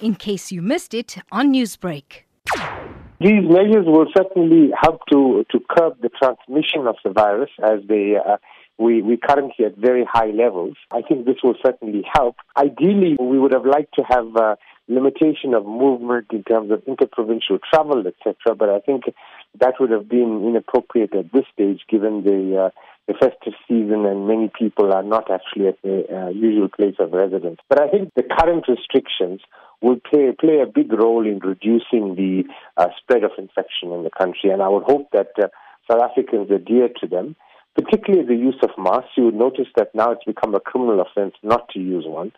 in case you missed it on Newsbreak. These measures will certainly help to, to curb the transmission of the virus as they uh, we, we currently at very high levels. I think this will certainly help. Ideally, we would have liked to have uh, limitation of movement in terms of interprovincial travel, etc. But I think that would have been inappropriate at this stage, given the uh, the festive season and many people are not actually at their uh, usual place of residence. But I think the current restrictions will play play a big role in reducing the uh, spread of infection in the country, and I would hope that uh, South Africans adhere to them. Particularly the use of masks. You would notice that now it's become a criminal offense not to use one.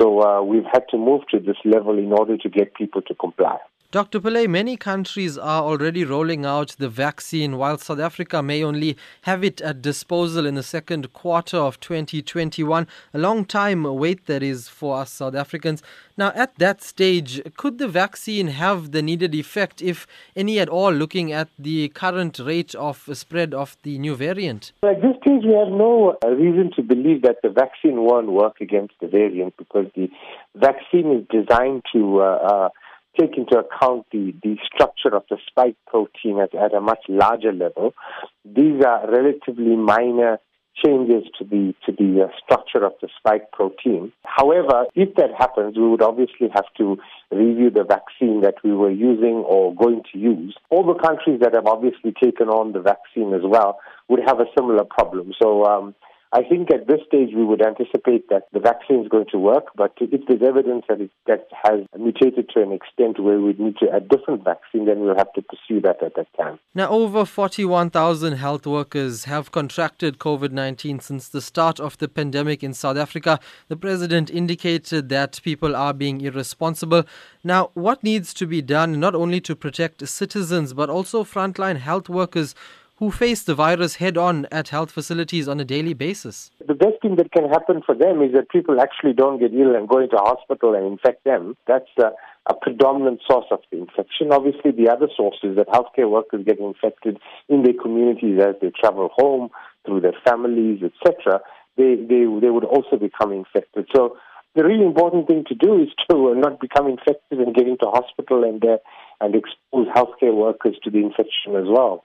So uh, we've had to move to this level in order to get people to comply. Dr. Pillay, many countries are already rolling out the vaccine, while South Africa may only have it at disposal in the second quarter of 2021. A long time wait that is for us South Africans. Now, at that stage, could the vaccine have the needed effect, if any at all, looking at the current rate of spread of the new variant? At this stage, we have no uh, reason to believe that the vaccine won't work against the variant because the vaccine is designed to. Uh, uh, take into account the, the structure of the spike protein at, at a much larger level. These are relatively minor changes to the to the uh, structure of the spike protein. However, if that happens, we would obviously have to review the vaccine that we were using or going to use. All the countries that have obviously taken on the vaccine as well would have a similar problem. So um, I think at this stage we would anticipate that the vaccine is going to work, but if there's evidence that it that has mutated to an extent where we need to add different vaccine, then we'll have to pursue that at that time. Now, over 41,000 health workers have contracted COVID 19 since the start of the pandemic in South Africa. The president indicated that people are being irresponsible. Now, what needs to be done not only to protect citizens but also frontline health workers? Who face the virus head on at health facilities on a daily basis? The best thing that can happen for them is that people actually don't get ill and go into hospital and infect them. That's a, a predominant source of the infection. Obviously, the other source is that healthcare workers get infected in their communities as they travel home through their families, etc. They, they, they would also become infected. So the really important thing to do is to not become infected and get into hospital and uh, and expose healthcare workers to the infection as well.